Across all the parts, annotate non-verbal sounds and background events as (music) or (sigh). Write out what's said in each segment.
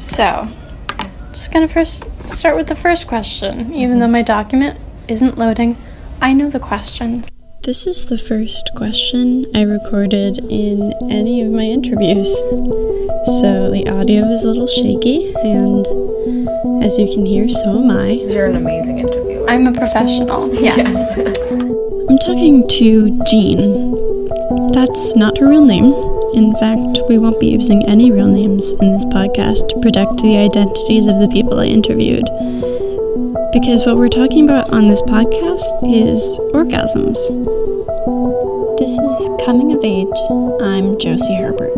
So, just gonna first start with the first question. Even though my document isn't loading, I know the questions. This is the first question I recorded in any of my interviews. So the audio is a little shaky, and as you can hear, so am I. You're an amazing interviewer. I'm a professional, (laughs) yes. Yes. I'm talking to Jean. That's not her real name. In fact, we won't be using any real names in this podcast to protect the identities of the people I interviewed. Because what we're talking about on this podcast is orgasms. This is Coming of Age. I'm Josie Herbert.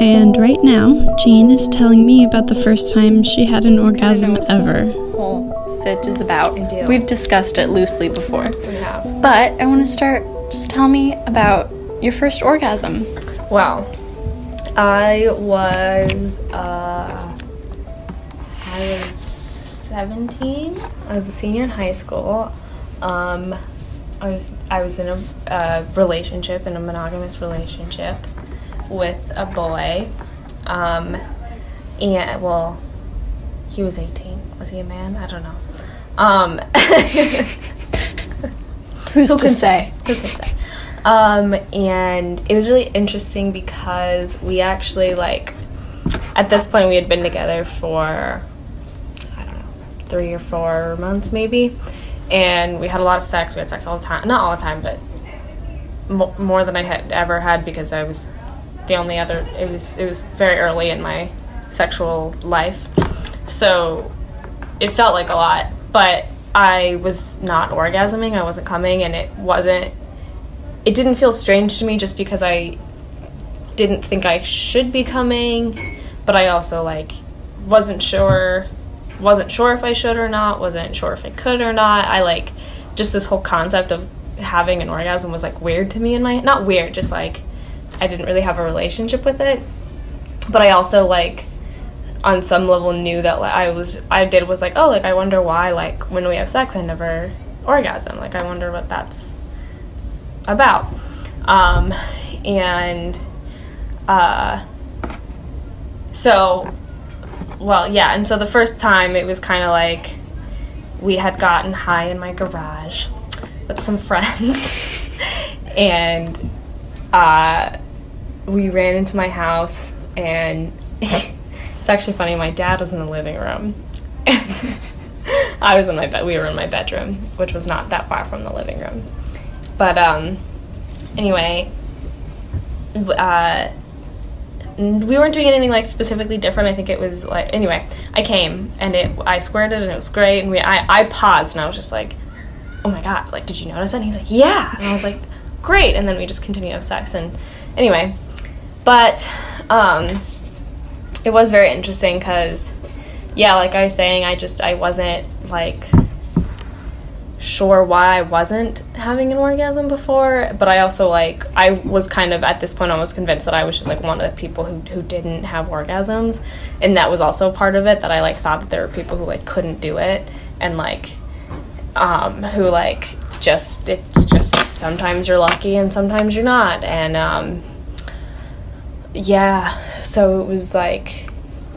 And right now, Jean is telling me about the first time she had an orgasm ever. Whole sit is about. I do. We've discussed it loosely before. We have. But I want to start. Just tell me about your first orgasm. Well, I was uh, I was 17. I was a senior in high school. Um, I was I was in a uh, relationship, in a monogamous relationship, with a boy. Um, and well, he was 18. Was he a man? I don't know. Um, (laughs) Who's Who to can say? Who can say? Um, and it was really interesting because we actually like at this point we had been together for I don't know three or four months maybe, and we had a lot of sex. We had sex all the time, not all the time, but mo- more than I had ever had because I was the only other. It was it was very early in my sexual life, so it felt like a lot, but I was not orgasming. I wasn't coming, and it wasn't. It didn't feel strange to me just because I didn't think I should be coming, but I also like wasn't sure, wasn't sure if I should or not, wasn't sure if I could or not. I like just this whole concept of having an orgasm was like weird to me in my not weird, just like I didn't really have a relationship with it. But I also like on some level knew that like, I was I did was like oh like I wonder why like when we have sex I never orgasm like I wonder what that's about. Um, and uh, so well yeah and so the first time it was kind of like we had gotten high in my garage with some (laughs) friends. And uh, we ran into my house and (laughs) it's actually funny my dad was in the living room. (laughs) I was in my bed we were in my bedroom which was not that far from the living room but um anyway uh we weren't doing anything like specifically different. I think it was like anyway i came and it i squirted and it was great. And we i, I paused and i was just like oh my god like did you notice that? And he's like yeah. And i was like great. And then we just continued have sex. And anyway but um it was very interesting because yeah like i was saying i just i wasn't like sure why i wasn't having an orgasm before but i also like i was kind of at this point almost convinced that i was just like one of the people who, who didn't have orgasms. And that was also part of it that i like thought that there were people who like couldn't do it. And like um who like just it's just sometimes you're lucky and sometimes you're not. And um yeah so it was like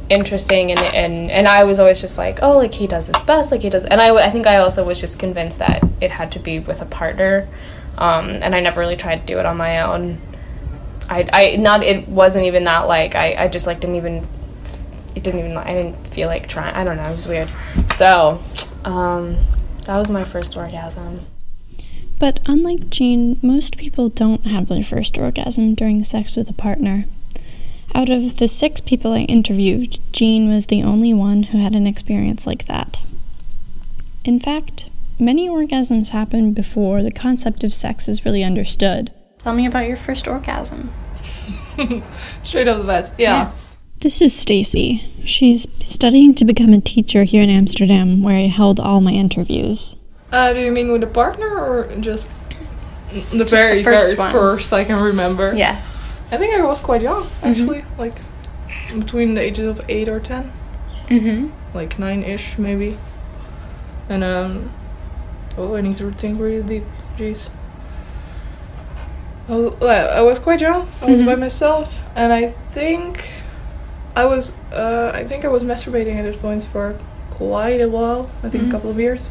interesting and and and I was always just like oh like he does his best like he does and I, I think I also was just convinced that it had to be with a partner um, and I never really tried to do it on my own. I, I not it wasn't even that like I, I just like didn't even it didn't even I didn't feel like trying I don't know it was weird. So um, that was my first orgasm. But unlike Jean, most people don't have their first orgasm during sex with a partner. Out of the six people I interviewed, Jean was the only one who had an experience like that. In fact, many orgasms happen before the concept of sex is really understood. Tell me about your first orgasm. (laughs) Straight off the bat, yeah. This is Stacy. She's studying to become a teacher here in Amsterdam, where I held all my interviews. Uh, do you mean with a partner or just the the very, first very one. first I can remember? Yes. I think I was quite young, Mm-hmm. actually. Like, between the ages of 8 or 10. Mm-hmm. Like 9 ish, maybe. And, um. Oh, I need to think really deep. Jeez. I was, I was quite young. I was by Mhm. myself. And I think I was, uh, I think I was masturbating at this point for quite a while. I think a couple of years.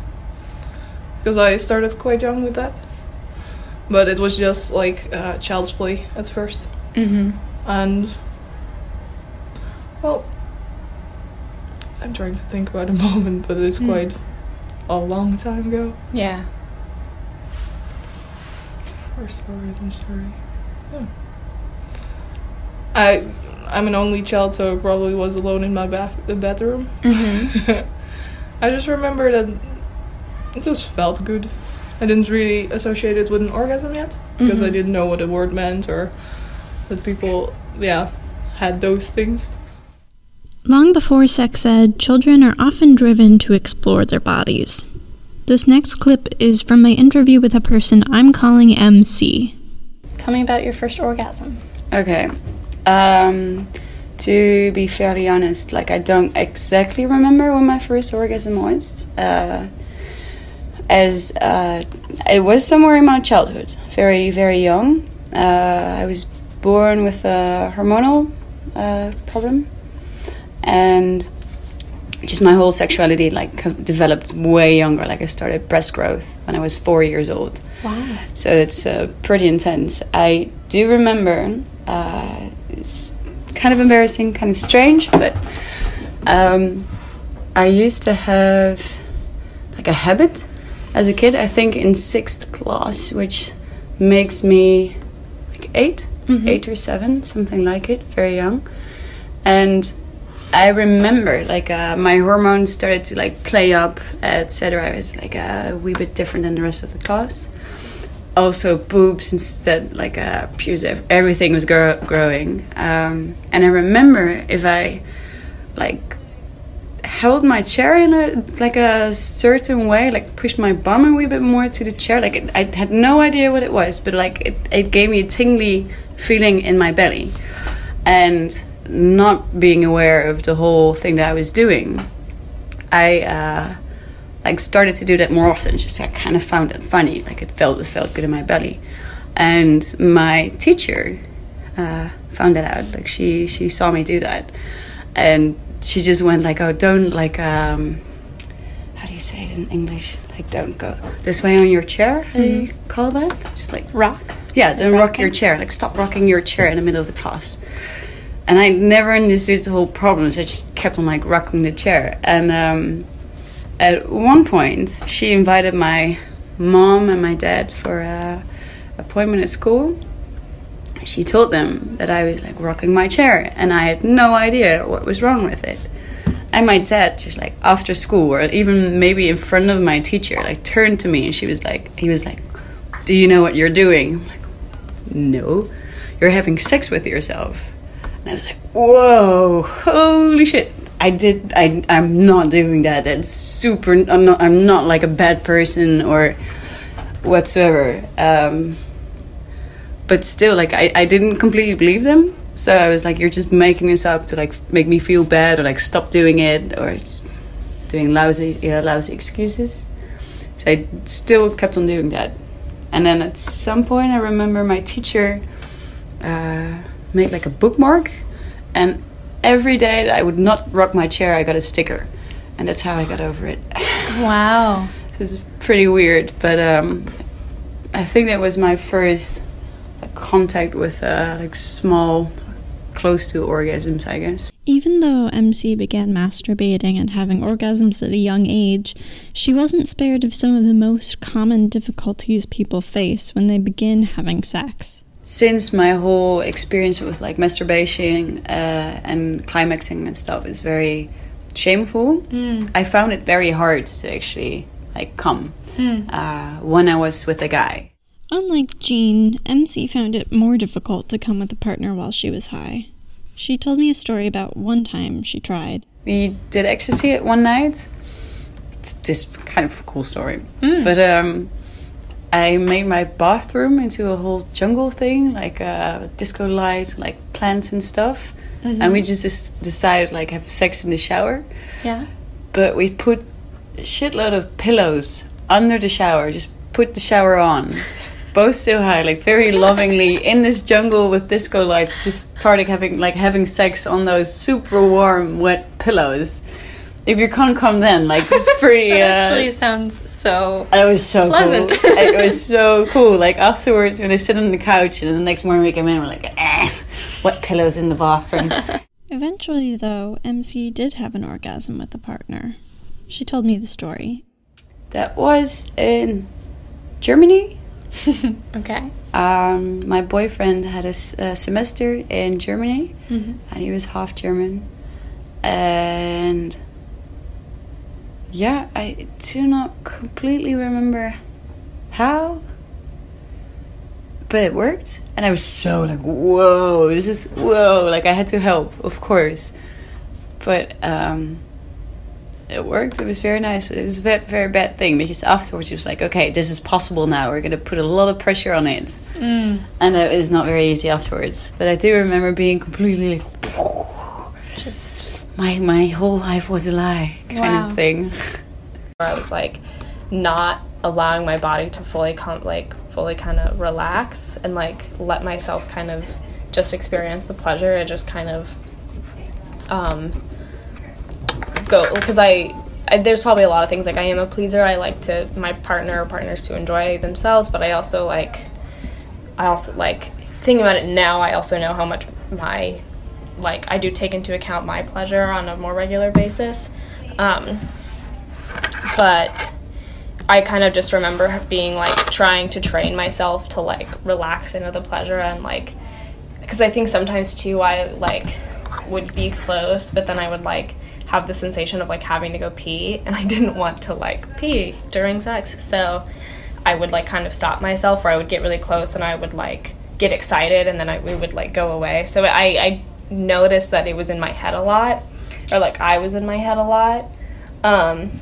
Because I started quite young with that. But it was just like uh, child's play at first. Mm-hmm. And, well, I'm trying to think about a (laughs) moment, but it's Mm. quite a long time ago. Yeah. First orgasm story. Yeah. I I'm an only child, so I probably was alone in my bath the bathroom. Mm-hmm. (laughs) I just remember that it just felt good. I didn't really associate it with an orgasm yet because I Mhm. didn't know what the word meant or that people, yeah, had those things. Long before sex ed, children are often driven to explore their bodies. This next clip is from my interview with a person I'm calling MC. Tell me about your first orgasm. Okay. Um, to be fairly honest, like I don't exactly remember when my first orgasm was. Uh, as uh, it was somewhere in my childhood, very very young. Uh, I was born with a hormonal uh, problem, and just my whole sexuality like developed way younger. Like I started breast growth when I was four years old. Wow. So it's uh, pretty intense. I do remember, uh, it's kind of embarrassing, kind of strange, but um, I used to have like a habit as a kid, I think in sixth class, which makes me like 8 Mhm. eight or seven, something like it, very young. And I remember like uh, my hormones started to like play up, etc. I was like a wee bit different than the rest of the class also boobs instead like uh pubes everything was grow- growing um and i remember if i like held my chair in a like a certain way like pushed my bum a wee bit more to the chair. Like it, i had no idea what it was but like it, it gave me a tingly feeling in my belly and not being aware of the whole thing that i was doing. I uh like started to do that more often. Just I kind of found it funny, like it felt it felt good in my belly, and my teacher uh, found that out. Like she she saw me do that, and she just went like, "Oh, don't like um, how do you say it in English? Like don't go this way on your chair. How do you call that? Just like Rock? yeah, don't rock your chair. Like stop rocking your chair in the middle of the class. And I never understood the whole problem, so I just kept on like rocking the chair. And um, at one point, she invited my mom and my dad for a appointment at school. She told them that I was like rocking my chair, and I had no idea what was wrong with it. And my dad just like after school, or even maybe in front of my teacher, like turned to me and she was like, he was like, "Do you know what you're doing?" I'm like, "No, you're having sex with yourself." And I was like, "Whoa, holy shit!" I did. I. I'm not doing that. That's super. I'm not. I'm not like a bad person or whatsoever. Um, but still, like I, I didn't completely believe them. So I was like, "You're just making this up to like make me feel bad or like stop doing it or it's doing lousy, yeah, lousy excuses." So I still kept on doing that. And then at some point, I remember my teacher uh, made like a bookmark, and every day that I would not rock my chair, I got a sticker, and that's how I got over it. (laughs) Wow. this is pretty weird, but um, I think that was my first contact with uh, like small, close to orgasms, I guess. Even though MC began masturbating and having orgasms at a young age, she wasn't spared of some of the most common difficulties people face when they begin having sex. since my whole experience with like masturbation uh, and climaxing and stuff is very shameful, I found it very hard to actually like come uh, when I was with a guy. Unlike Jean, MC found it more difficult to come with a partner while she was high. She told me a story about one time she tried. We did ecstasy at one night. It's just kind of a cool story, but um, I made my bathroom into a whole jungle thing, like uh, disco lights, like plants and stuff. And we just, just decided like have sex in the shower. Yeah. but we put a shitload of pillows under the shower. Just put the shower on, both so high, like very lovingly in this jungle with disco lights, just started having like having sex on those super warm, wet pillows. If you can't come then, like it's (laughs) pretty. It uh, actually sounds so. It was so Pleasant. Cool. (laughs) it was so cool. Like afterwards, when I sit on the couch, and the next morning we came in, we're like, eh, wet pillows in the bathroom. (laughs) Eventually, though, MC did have an orgasm with a partner. She told me the story. that was in Germany. (laughs) Okay. Um, my boyfriend had a semester in Germany, Mhm. and he was half German. And yeah, I do not completely remember how, but it worked. And I was so like, whoa, this is whoa. Like I had to help, of course, but um, it worked. It was very nice. It was a very, very bad thing because afterwards he was like, okay, this is possible now. We're gonna put a lot of pressure on it, Mm. and it was not very easy afterwards. But I do remember being completely like, Just. my my whole life was a lie kind Wow. of thing. where (laughs) I was like not allowing my body to fully com- like fully kind of relax and like let myself kind of just experience the pleasure and just kind of um go because I, I there's probably a lot of things like I am a pleaser. I like to my partner or partners to enjoy themselves but I also like I also like thinking about it now I also know how much my like I do take into account my pleasure on a more regular basis. Um but I kind of just remember being like trying to train myself to like relax into the pleasure and like because I think sometimes too I like would be close but then I would like have the sensation of like having to go pee and I didn't want to like pee during sex. So I would like kind of stop myself or I would get really close and I would like get excited and then I, we would like go away. So I, I noticed that it was in my head a lot or like I was in my head a lot. Um,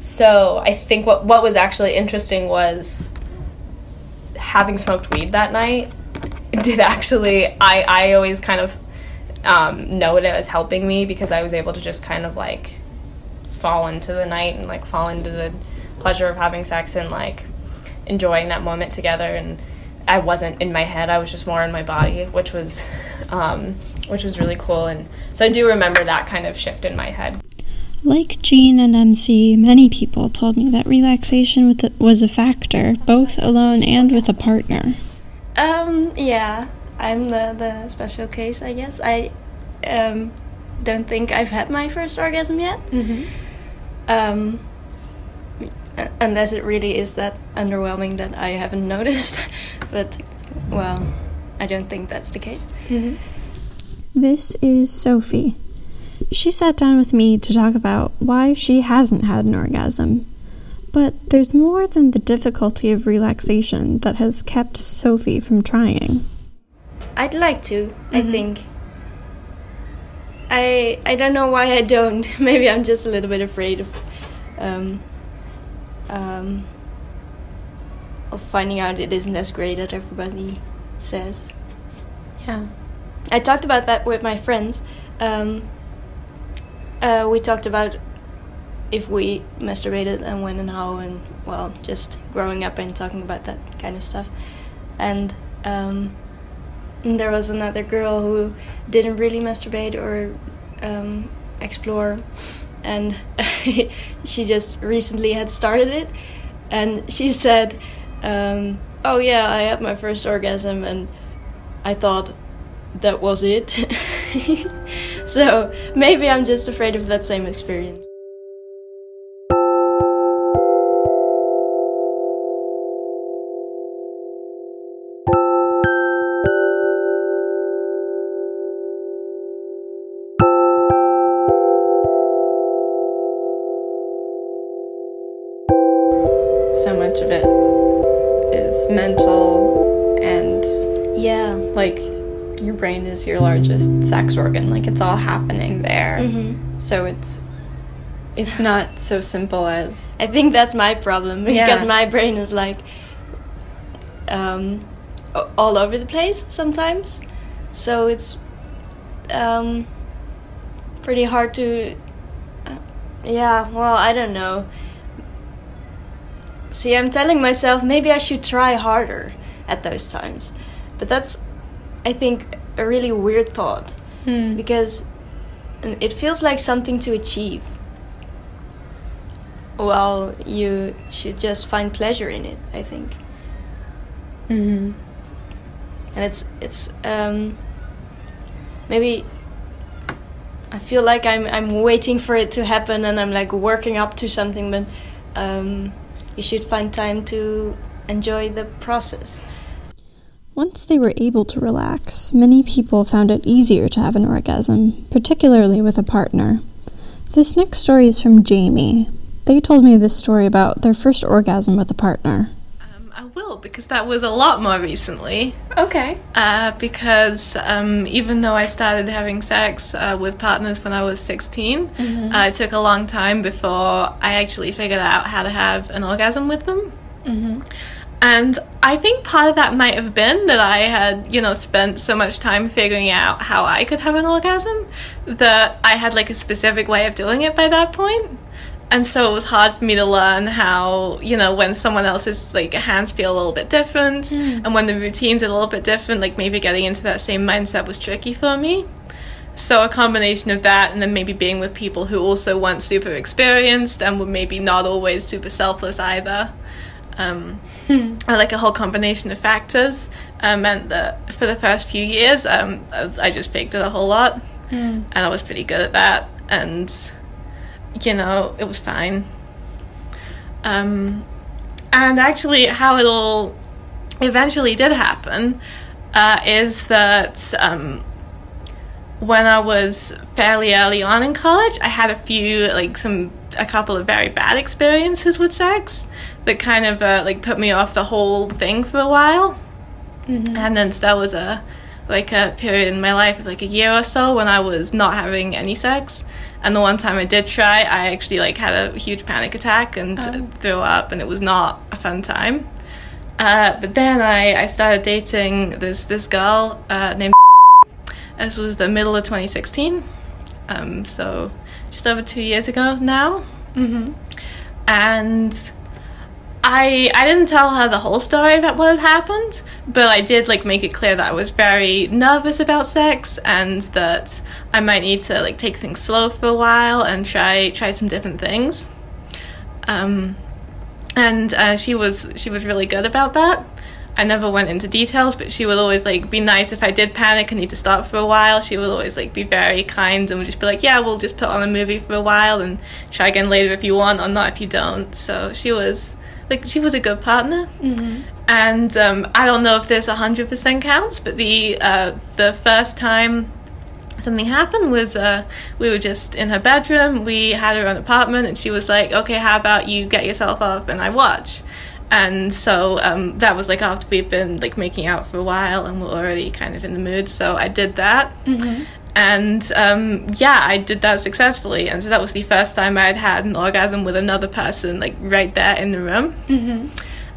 so I think what what was actually interesting was having smoked weed that night did actually I I always kind of um, know it as helping me because I was able to just kind of like fall into the night and like fall into the pleasure of having sex and like enjoying that moment together. And I wasn't in my head. I was just more in my body which was um, which was really cool. And so I do remember that kind of shift in my head. Like Jean and MC, many people told me that relaxation with the, was a factor, both alone and with a partner. Um, yeah, I'm the, the special case, I guess. I um, don't think I've had my first orgasm yet. mm-hmm. Um, unless it really is that underwhelming that I haven't (laughs) noticed. but, well, I don't think that's the case. Mm-hmm. This is Sophie. She sat down with me to talk about why she hasn't had an orgasm. But there's more than the difficulty of relaxation that has kept Sophie from trying. I'd like to, I think. I I don't know why I don't. (laughs) Maybe I'm just a little bit afraid of um, um, of finding out it isn't as great as everybody says. yeah I talked about that with my friends. Um, uh, we talked about if we masturbated and when and how, and well, just growing up and talking about that kind of stuff. And, um, and there was another girl who didn't really masturbate or um, explore, and (laughs) she just recently had started it, and she said, um, "Oh yeah, I had my first orgasm, and I thought." that was it. (laughs) so maybe I'm just afraid of that same experience. Is your largest sex organ like it's all happening there Mm-hmm. so it's it's not so simple as I think that's my problem (laughs) because Yeah. my brain is like um, all over the place sometimes. So it's um, pretty hard to. Uh, yeah, well, I don't know. see, I'm telling myself maybe I should try harder at those times, but that's, I think, a really weird thought Hmm. because it feels like something to achieve. Well, you should just find pleasure in it. I think. hmm and it's it's um maybe I feel like I'm I'm waiting for it to happen and I'm like working up to something but um you should find time to enjoy the process. Once they were able to relax, many people found it easier to have an orgasm, particularly with a partner. This next story is from Jamie. They told me this story about their first orgasm with a partner. Um, I will because that was a lot more recently. Okay. Uh, because um, even though I started having sex uh, with partners when I was 16, uh, it took a long time before I actually figured out how to have an orgasm with them. And I think part of that might have been that I had, you know, spent so much time figuring out how I could have an orgasm that I had like a specific way of doing it by that point. And so it was hard for me to learn how, you know, when someone else's like hands feel a little bit different mm. and when the routines are a little bit different, like maybe getting into that same mindset was tricky for me. So a combination of that and then maybe being with people who also weren't super experienced and were maybe not always super selfless either. Um, I like a whole combination of factors. Uh, meant that for the first few years um, I, was, I just faked it a whole lot. And I was pretty good at that. And you know it was fine. Um, and actually how it all eventually did happen uh, is that um, when I was fairly early on in college, I had a few like some a couple of very bad experiences with sex that kind of uh, like put me off the whole thing for a while. And then so that was a like a period in my life of like a year or so when I was not having any sex. And the one time I did try, I actually like had a huge panic attack and threw up, and it was not a fun time. Uh, but then I, I started dating this this girl uh, named. (laughs) This was the middle of 2016, um, so just over two years ago now. Mm-hmm. And I I didn't tell her the whole story about what had happened, but I did like make it clear that I was very nervous about sex and that I might need to like take things slow for a while and try try some different things. Um, and uh, she was she was really good about that. I never went into details, but she would always like be nice if I did panic and need to stop for a while. She would always like be very kind and would just be like, "Yeah, we'll just put on a movie for a while and try again later if you want, or not if you don't." So she was like she was a good partner. And um, I don't know if this hundred percent counts, but the uh, the first time something happened was uh, we were just in her bedroom. We had her own apartment, and she was like, "Okay, how about you get yourself up and I watch." And so um, that was like after we'd been like making out for a while, and we're already kind of in the mood. So I did that, and um, yeah, I did that successfully. And so that was the first time I had had an orgasm with another person, like right there in the room.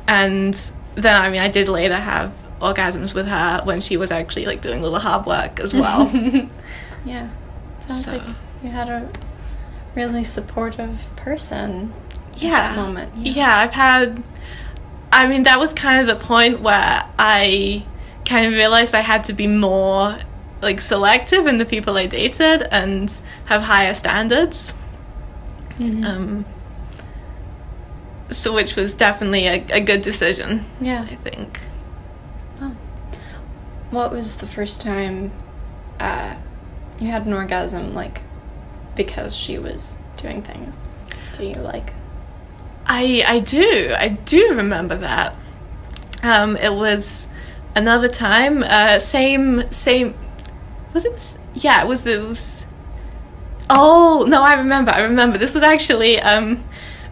And then I mean, I did later have orgasms with her when she was actually like doing all the hard work as well. (laughs) Yeah. Sounds So- like you had a really supportive person yeah moment. yeah i've had i mean that was kind of the point where i kind of realized i had to be more like selective in the people i dated and have higher standards um so which was definitely a, a good decision Yeah. i think What was the first time uh, you had an orgasm, like, because she was doing things? Do you like? I I do I do remember that. Um, it was another time. Uh, same same. Was it? this- Yeah, it was those. Oh no, I remember. I remember. This was actually um,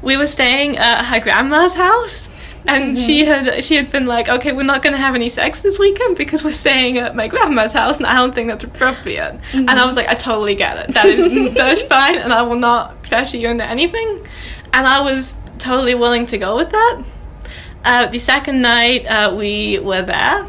we were staying at her grandma's house. And she had she had been like, okay, we're not going to have any sex this weekend because we're staying at my grandma's house, and I don't think that's appropriate. And I was like, I totally get it. That is (laughs) that is fine, and I will not pressure you into anything. And I was totally willing to go with that. Uh, the second night uh, we were there,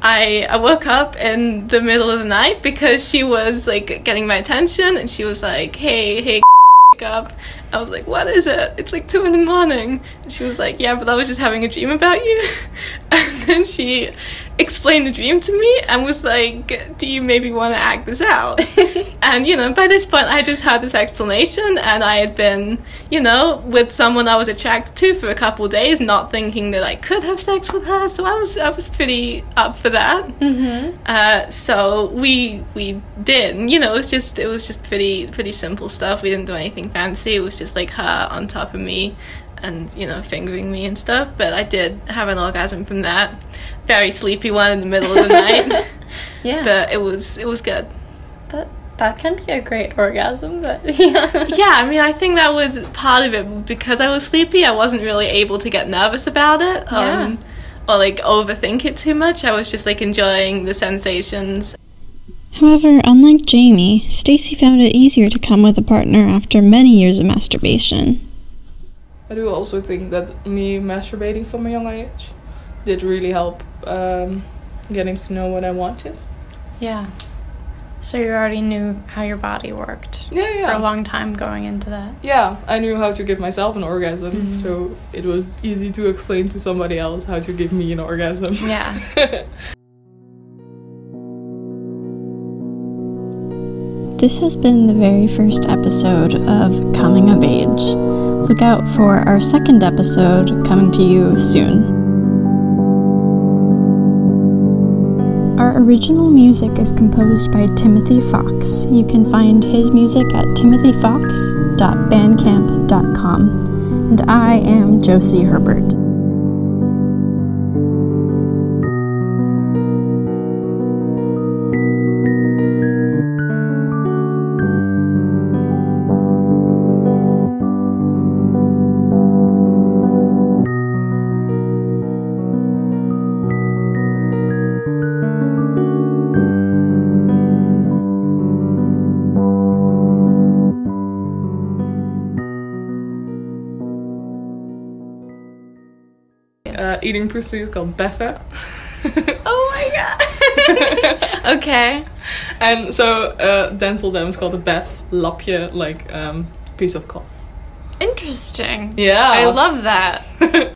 I, I woke up in the middle of the night because she was like getting my attention, and she was like, "Hey, hey," (laughs) wake up. I was like, what is it? It's like two in the morning. And she was like, yeah, but I was just having a dream about you. (laughs) And then she explained the dream to me and was like, do you maybe want to act this out? (laughs) and, you know, by this point, I just had this explanation and I had been, you know, with someone I was attracted to for a couple of days, not thinking that I could have sex with her. So I was, I was pretty up for that. Mm-hmm. Uh, so we we did, and, you know, it was just it was just pretty pretty simple stuff. We didn't do anything fancy. It was just like her on top of me, and you know, fingering me and stuff. But I did have an orgasm from that. Very sleepy one in the middle of the (laughs) night. Yeah. But it was it was good. that that can be a great orgasm, but (laughs) yeah. Yeah, I mean, I think that was part of it because I was sleepy. I wasn't really able to get nervous about it. Um, Or like overthink it too much. I was just like enjoying the sensations However, unlike Jamie, Stacy found it easier to come with a partner after many years of masturbation. I do also think that me masturbating from a young age did really help um, getting to know what I wanted. Yeah. So you already knew how your body worked Yeah, yeah. for a long time going into that. Yeah, I knew how to give myself an orgasm, Mhm. so it was easy to explain to somebody else how to give me an orgasm. Yeah. (laughs) This has been the very first episode of Coming of Age. Look out for our second episode coming to you soon. Our original music is composed by Timothy Fox. You can find his music at timothyfox.bandcamp.com. And I am Josie Herbert. Eating is called beffe. (laughs) oh my god. (laughs) okay. and so uh, Denseldam is called a bef, lapje, like um, piece of cloth. Interesting. Yeah. I love that. (laughs)